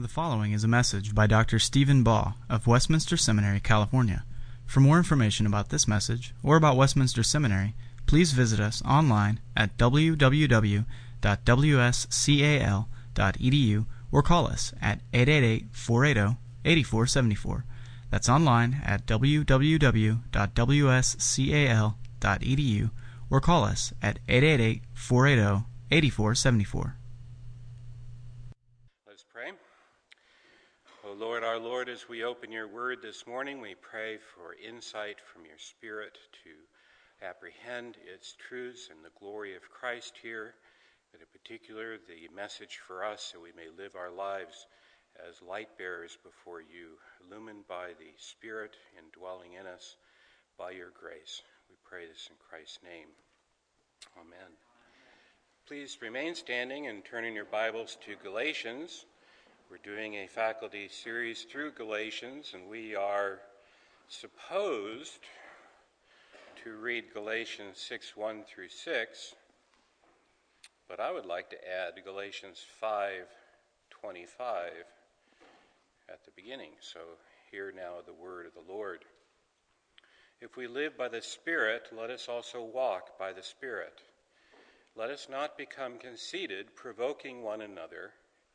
The following is a message by Dr. Stephen Baugh of Westminster Seminary, California. For more information about this message or about Westminster Seminary, please visit us online at www.wscal.edu or call us at 888 480 8474. That's online at www.wscal.edu or call us at 888 480 8474. Lord, our Lord, as we open your word this morning, we pray for insight from your Spirit to apprehend its truths and the glory of Christ here, but in particular, the message for us that we may live our lives as light bearers before you, illumined by the Spirit indwelling in us by your grace. We pray this in Christ's name. Amen. Please remain standing and turn in your Bibles to Galatians. We're doing a faculty series through Galatians, and we are supposed to read Galatians 6 1 through 6, but I would like to add Galatians 5 25 at the beginning. So, hear now the word of the Lord. If we live by the Spirit, let us also walk by the Spirit. Let us not become conceited, provoking one another,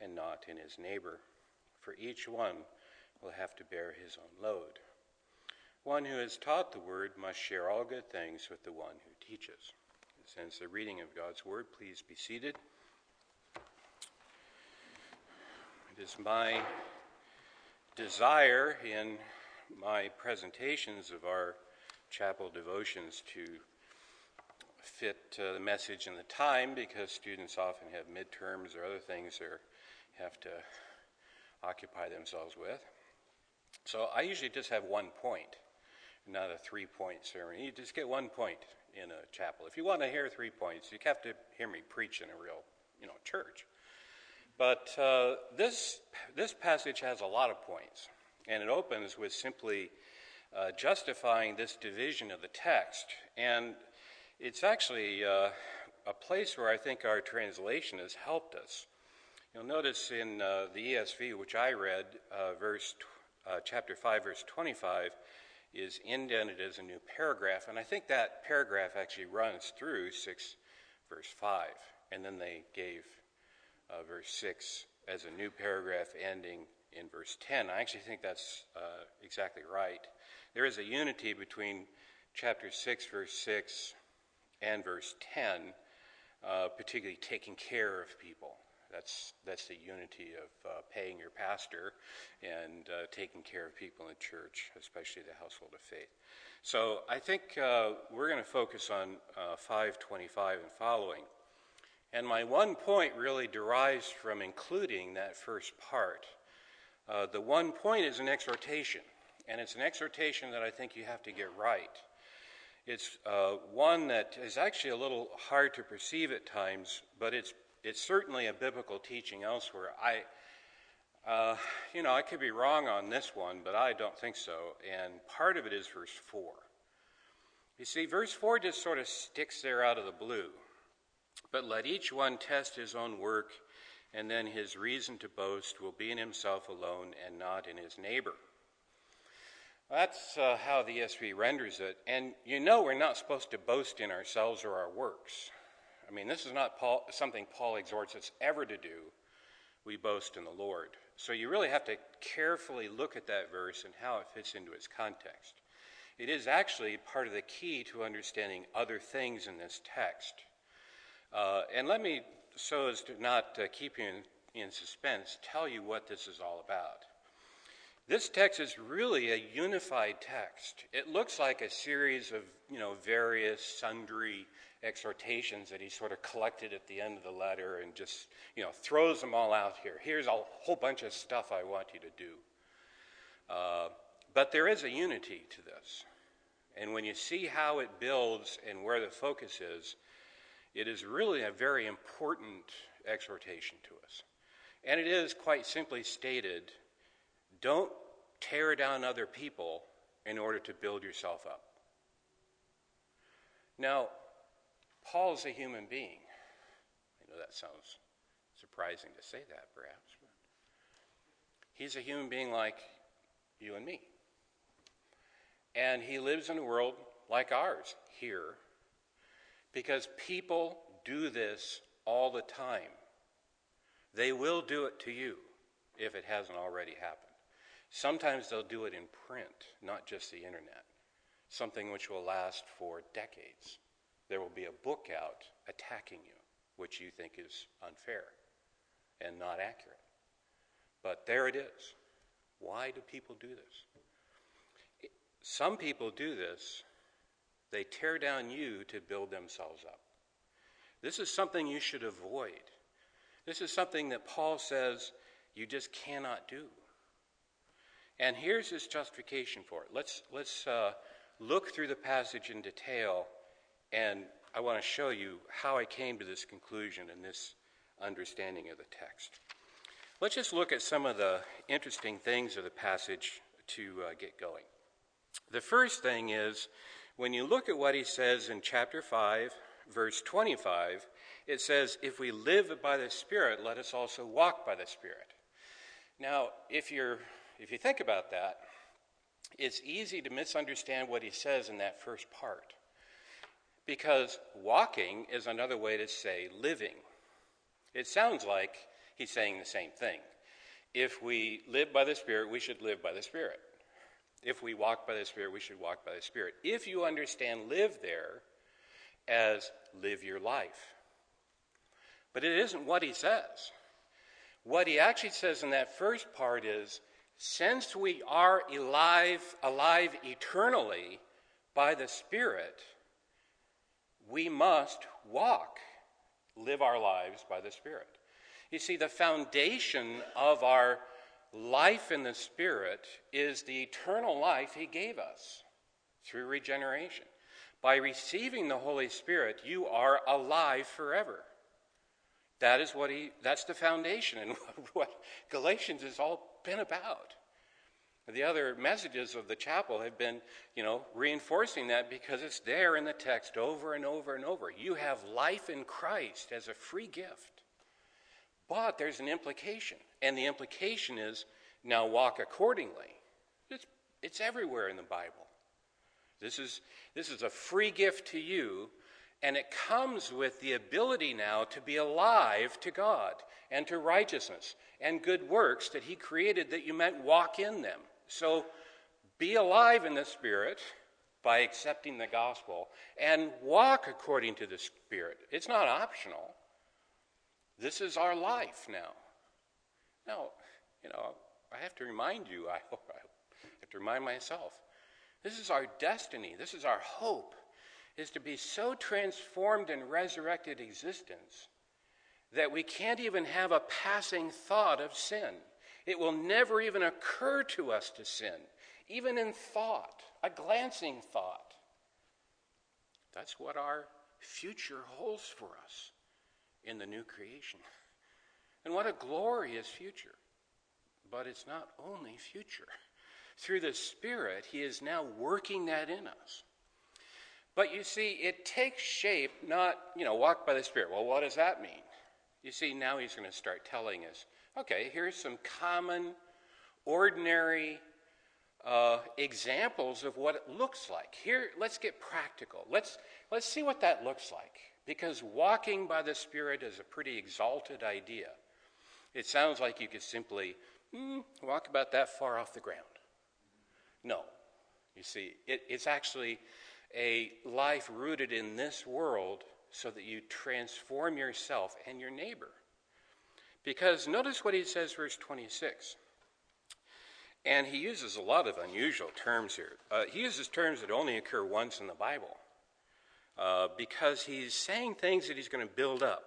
and not in his neighbor. For each one will have to bear his own load. One who is taught the word must share all good things with the one who teaches. Since the reading of God's word, please be seated. It is my desire in my presentations of our chapel devotions to fit uh, the message and the time because students often have midterms or other things they have to occupy themselves with. So I usually just have one point, not a three point sermon. You just get one point in a chapel. If you want to hear three points, you have to hear me preach in a real, you know, church. But uh, this this passage has a lot of points. And it opens with simply uh, justifying this division of the text. And it's actually uh, a place where I think our translation has helped us. You'll notice in uh, the ESV, which I read, uh, verse uh, chapter 5, verse 25, is indented as a new paragraph. And I think that paragraph actually runs through 6, verse 5. And then they gave uh, verse 6 as a new paragraph ending in verse 10. I actually think that's uh, exactly right. There is a unity between chapter 6, verse 6, and verse 10, uh, particularly taking care of people. That's, that's the unity of uh, paying your pastor and uh, taking care of people in church, especially the household of faith. So I think uh, we're going to focus on uh, 525 and following. And my one point really derives from including that first part uh, the one point is an exhortation, and it's an exhortation that I think you have to get right. It's uh, one that is actually a little hard to perceive at times, but it's it's certainly a biblical teaching elsewhere. I, uh, you know, I could be wrong on this one, but I don't think so. And part of it is verse four. You see, verse four just sort of sticks there out of the blue. But let each one test his own work and then his reason to boast will be in himself alone and not in his neighbor. That's uh, how the ESV renders it. And you know, we're not supposed to boast in ourselves or our works. I mean, this is not Paul, something Paul exhorts us ever to do. We boast in the Lord. So you really have to carefully look at that verse and how it fits into its context. It is actually part of the key to understanding other things in this text. Uh, and let me so as to not uh, keep you in, in suspense, tell you what this is all about. This text is really a unified text. It looks like a series of, you know, various sundry exhortations that he sort of collected at the end of the letter and just, you know, throws them all out here. Here's a whole bunch of stuff I want you to do. Uh, but there is a unity to this. And when you see how it builds and where the focus is, it is really a very important exhortation to us. And it is quite simply stated don't tear down other people in order to build yourself up. Now, Paul's a human being. I know that sounds surprising to say that, perhaps. But he's a human being like you and me. And he lives in a world like ours here because people do this all the time. They will do it to you if it hasn't already happened. Sometimes they'll do it in print, not just the internet, something which will last for decades. There will be a book out attacking you, which you think is unfair and not accurate. But there it is. Why do people do this? Some people do this, they tear down you to build themselves up. This is something you should avoid. This is something that Paul says you just cannot do. And here's his justification for it. Let's, let's uh, look through the passage in detail, and I want to show you how I came to this conclusion and this understanding of the text. Let's just look at some of the interesting things of the passage to uh, get going. The first thing is when you look at what he says in chapter 5, verse 25, it says, If we live by the Spirit, let us also walk by the Spirit. Now, if you're if you think about that, it's easy to misunderstand what he says in that first part. Because walking is another way to say living. It sounds like he's saying the same thing. If we live by the Spirit, we should live by the Spirit. If we walk by the Spirit, we should walk by the Spirit. If you understand live there as live your life. But it isn't what he says. What he actually says in that first part is since we are alive, alive eternally by the Spirit, we must walk, live our lives by the Spirit. You see, the foundation of our life in the Spirit is the eternal life He gave us through regeneration. By receiving the Holy Spirit, you are alive forever. That is what he, that's the foundation and what Galatians has all been about. The other messages of the chapel have been, you know, reinforcing that because it's there in the text over and over and over. You have life in Christ as a free gift. But there's an implication, and the implication is now walk accordingly. It's, it's everywhere in the Bible. This is, this is a free gift to you and it comes with the ability now to be alive to God and to righteousness and good works that He created that you might walk in them. So be alive in the Spirit by accepting the gospel and walk according to the Spirit. It's not optional. This is our life now. Now, you know, I have to remind you, I, I have to remind myself, this is our destiny, this is our hope is to be so transformed in resurrected existence that we can't even have a passing thought of sin. It will never even occur to us to sin, even in thought, a glancing thought. That's what our future holds for us in the new creation. And what a glorious future. But it's not only future. Through the Spirit, He is now working that in us. But you see, it takes shape, not, you know, walk by the Spirit. Well, what does that mean? You see, now he's going to start telling us okay, here's some common, ordinary uh, examples of what it looks like. Here, let's get practical. Let's, let's see what that looks like. Because walking by the Spirit is a pretty exalted idea. It sounds like you could simply mm, walk about that far off the ground. No. You see, it, it's actually a life rooted in this world so that you transform yourself and your neighbor. Because notice what he says, verse 26. And he uses a lot of unusual terms here. Uh, he uses terms that only occur once in the Bible uh, because he's saying things that he's going to build up.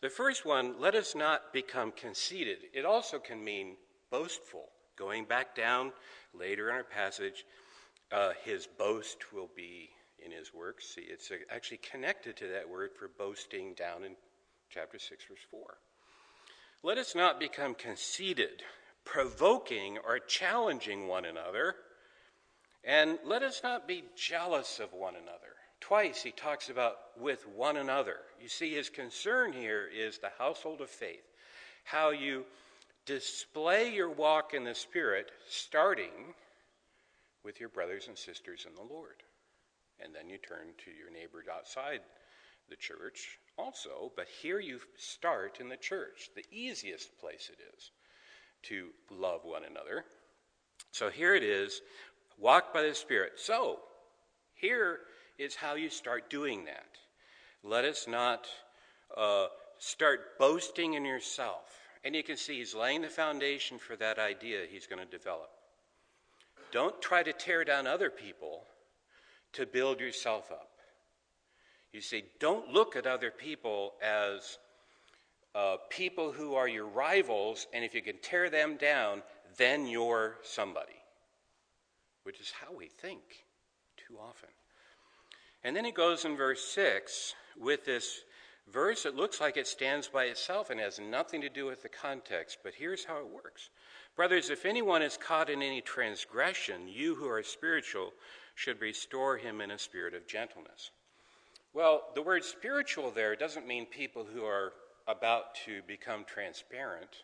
The first one, let us not become conceited. It also can mean boastful. Going back down later in our passage, uh, his boast will be in his works. See, it's actually connected to that word for boasting down in chapter 6, verse 4. Let us not become conceited, provoking or challenging one another, and let us not be jealous of one another. Twice he talks about with one another. You see, his concern here is the household of faith, how you display your walk in the Spirit, starting with your brothers and sisters in the Lord. And then you turn to your neighbor outside the church also, but here you start in the church, the easiest place it is to love one another. So here it is walk by the Spirit. So here is how you start doing that. Let us not uh, start boasting in yourself. And you can see he's laying the foundation for that idea he's going to develop. Don't try to tear down other people to build yourself up. You see, don't look at other people as uh, people who are your rivals, and if you can tear them down, then you're somebody, which is how we think too often. And then he goes in verse 6 with this verse. It looks like it stands by itself and has nothing to do with the context, but here's how it works. Brothers, if anyone is caught in any transgression, you who are spiritual should restore him in a spirit of gentleness. Well, the word spiritual there doesn't mean people who are about to become transparent.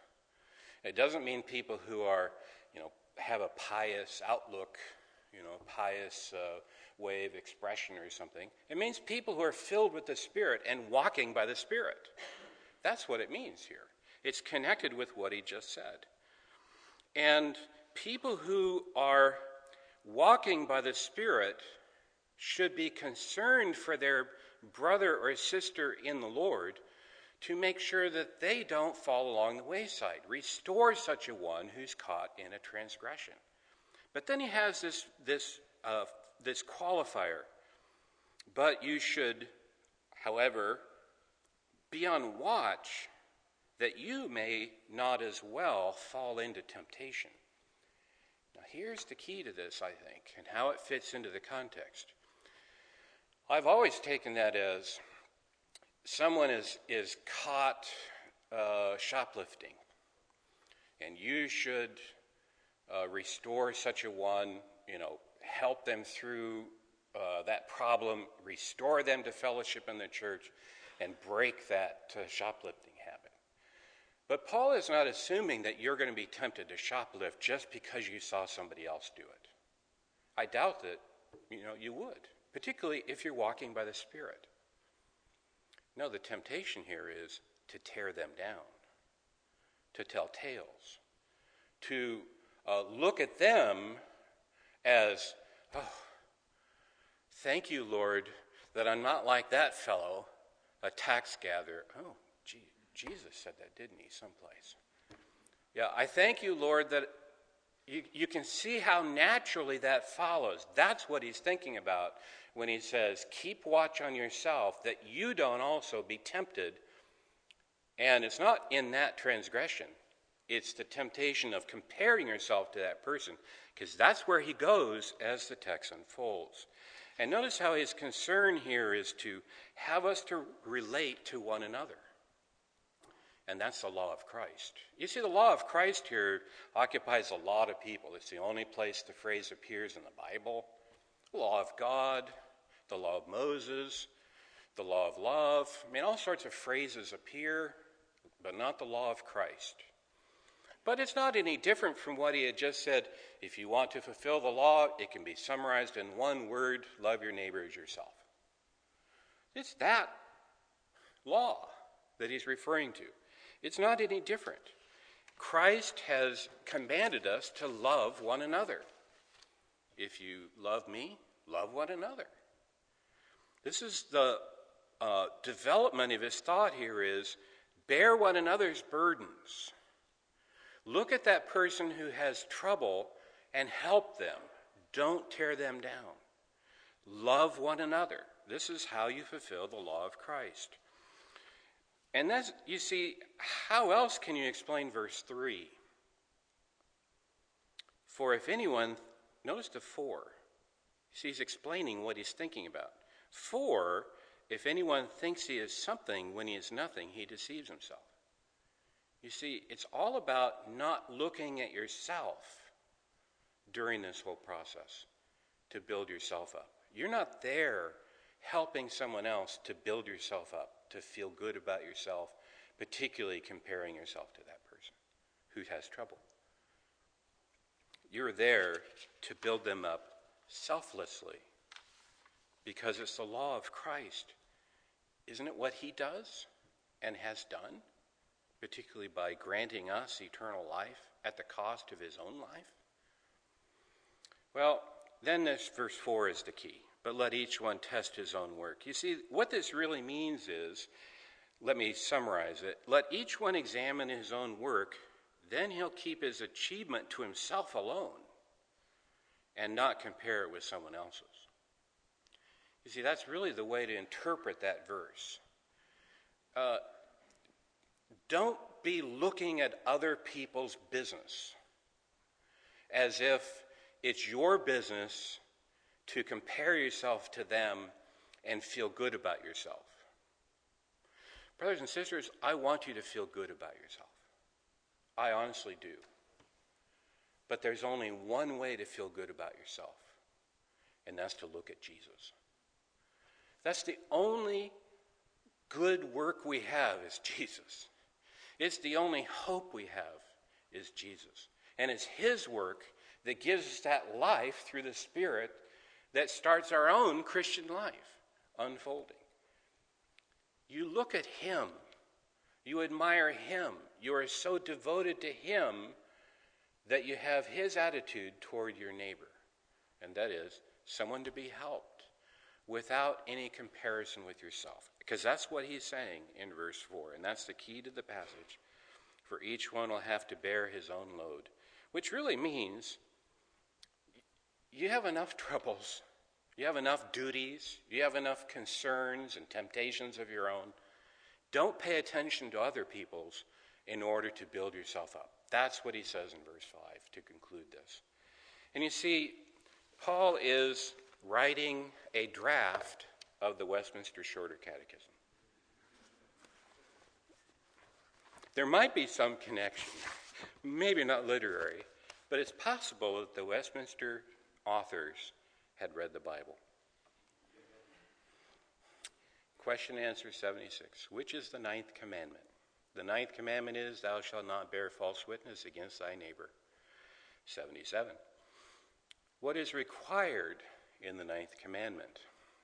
It doesn't mean people who are, you know, have a pious outlook, you know, pious uh, way of expression or something. It means people who are filled with the Spirit and walking by the Spirit. That's what it means here. It's connected with what he just said. And people who are walking by the Spirit should be concerned for their brother or sister in the Lord to make sure that they don't fall along the wayside. Restore such a one who's caught in a transgression. But then he has this, this, uh, this qualifier. But you should, however, be on watch that you may not as well fall into temptation. Now, here's the key to this, I think, and how it fits into the context. I've always taken that as someone is, is caught uh, shoplifting, and you should uh, restore such a one, you know, help them through uh, that problem, restore them to fellowship in the church, and break that uh, shoplifting. But Paul is not assuming that you're going to be tempted to shoplift just because you saw somebody else do it. I doubt that, you know, you would particularly if you're walking by the Spirit. No, the temptation here is to tear them down, to tell tales, to uh, look at them as, oh, thank you, Lord, that I'm not like that fellow, a tax gatherer. Oh, gee, Jesus said that, didn't he, someplace? Yeah, I thank you, Lord, that you, you can see how naturally that follows. That's what he's thinking about when he says, Keep watch on yourself that you don't also be tempted. And it's not in that transgression, it's the temptation of comparing yourself to that person, because that's where he goes as the text unfolds. And notice how his concern here is to have us to relate to one another. And that's the law of Christ. You see, the law of Christ here occupies a lot of people. It's the only place the phrase appears in the Bible. The law of God, the law of Moses, the law of love. I mean, all sorts of phrases appear, but not the law of Christ. But it's not any different from what he had just said. If you want to fulfill the law, it can be summarized in one word love your neighbor as yourself. It's that law that he's referring to. It's not any different. Christ has commanded us to love one another. If you love me, love one another. This is the uh, development of his thought here is bear one another's burdens. Look at that person who has trouble and help them. Don't tear them down. Love one another. This is how you fulfill the law of Christ. And that's, you see, how else can you explain verse 3? For if anyone, notice the for. See, he's explaining what he's thinking about. For if anyone thinks he is something when he is nothing, he deceives himself. You see, it's all about not looking at yourself during this whole process to build yourself up. You're not there helping someone else to build yourself up, to feel good about yourself, particularly comparing yourself to that person who has trouble. You're there to build them up selflessly because it's the law of Christ. Isn't it what he does and has done, particularly by granting us eternal life at the cost of his own life? Well, then this verse 4 is the key. But let each one test his own work. You see, what this really means is let me summarize it. Let each one examine his own work, then he'll keep his achievement to himself alone and not compare it with someone else's. You see, that's really the way to interpret that verse. Uh, don't be looking at other people's business as if it's your business to compare yourself to them and feel good about yourself. Brothers and sisters, I want you to feel good about yourself. I honestly do. But there's only one way to feel good about yourself, and that's to look at Jesus. That's the only good work we have is Jesus. It's the only hope we have is Jesus. And it's His work that gives us that life through the Spirit that starts our own Christian life unfolding. You look at Him, you admire Him, you are so devoted to Him that you have His attitude toward your neighbor, and that is someone to be helped without any comparison with yourself. Because that's what He's saying in verse 4, and that's the key to the passage. For each one will have to bear his own load, which really means you have enough troubles, you have enough duties, you have enough concerns and temptations of your own. Don't pay attention to other people's in order to build yourself up. That's what he says in verse 5 to conclude this. And you see, Paul is writing a draft of the Westminster Shorter Catechism. There might be some connection, maybe not literary, but it's possible that the Westminster authors had read the Bible. Question answer 76. Which is the ninth commandment? The ninth commandment is, Thou shalt not bear false witness against thy neighbor. 77. What is required in the ninth commandment?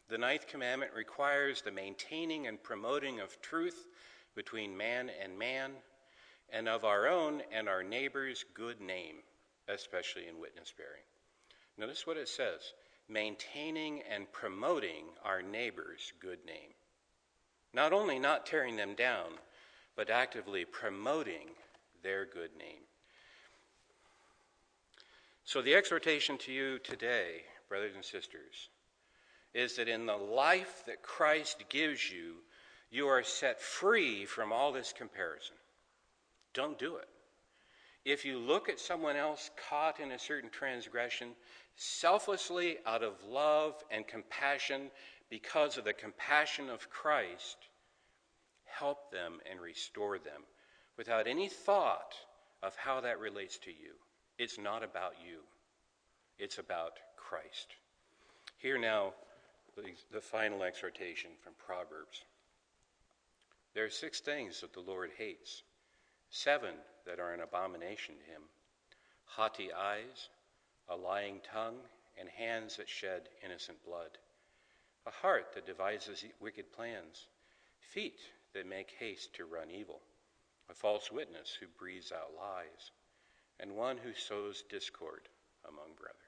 The ninth commandment requires the maintaining and promoting of truth between man and man, and of our own and our neighbor's good name, especially in witness bearing. Notice what it says maintaining and promoting our neighbor's good name. Not only not tearing them down, but actively promoting their good name. So, the exhortation to you today, brothers and sisters, is that in the life that Christ gives you, you are set free from all this comparison. Don't do it. If you look at someone else caught in a certain transgression, selflessly out of love and compassion, because of the compassion of Christ, help them and restore them without any thought of how that relates to you. It's not about you, it's about Christ. Here now, the, the final exhortation from Proverbs. There are six things that the Lord hates, seven that are an abomination to him haughty eyes, a lying tongue, and hands that shed innocent blood, a heart that devises wicked plans, feet that make haste to run evil, a false witness who breathes out lies, and one who sows discord among brothers.